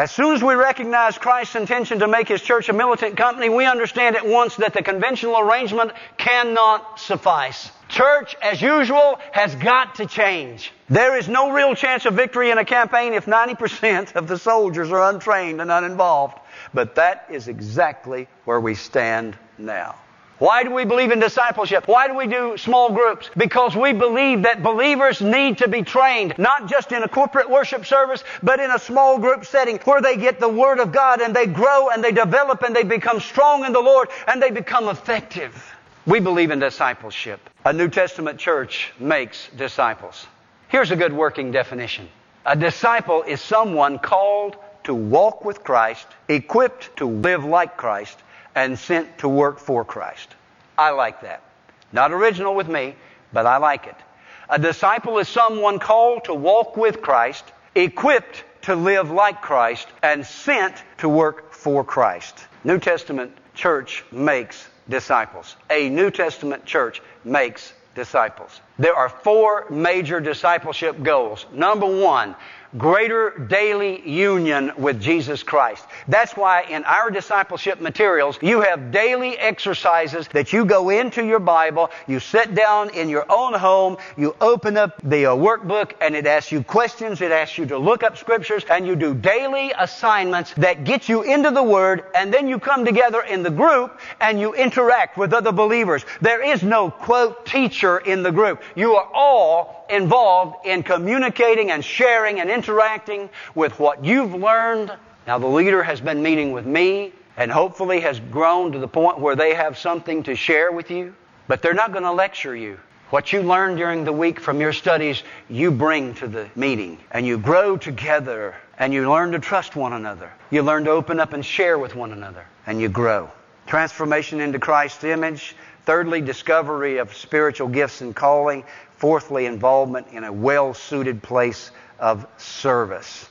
As soon as we recognize Christ's intention to make His church a militant company, we understand at once that the conventional arrangement cannot suffice. Church, as usual, has got to change. There is no real chance of victory in a campaign if 90% of the soldiers are untrained and uninvolved. But that is exactly where we stand now. Why do we believe in discipleship? Why do we do small groups? Because we believe that believers need to be trained, not just in a corporate worship service, but in a small group setting where they get the Word of God and they grow and they develop and they become strong in the Lord and they become effective. We believe in discipleship. A New Testament church makes disciples. Here's a good working definition. A disciple is someone called to walk with Christ, equipped to live like Christ, and sent to work for Christ. I like that. Not original with me, but I like it. A disciple is someone called to walk with Christ, equipped to live like Christ, and sent to work for Christ. New Testament church makes disciples. A New Testament church makes disciples. There are four major discipleship goals. Number one, greater daily union with Jesus Christ. That's why in our discipleship materials, you have daily exercises that you go into your Bible, you sit down in your own home, you open up the uh, workbook, and it asks you questions, it asks you to look up scriptures, and you do daily assignments that get you into the Word, and then you come together in the group and you interact with other believers. There is no quote teacher in the group. You are all involved in communicating and sharing and interacting with what you've learned. Now, the leader has been meeting with me and hopefully has grown to the point where they have something to share with you, but they're not going to lecture you. What you learned during the week from your studies, you bring to the meeting and you grow together and you learn to trust one another. You learn to open up and share with one another and you grow. Transformation into Christ's image. Thirdly, discovery of spiritual gifts and calling. Fourthly, involvement in a well suited place of service.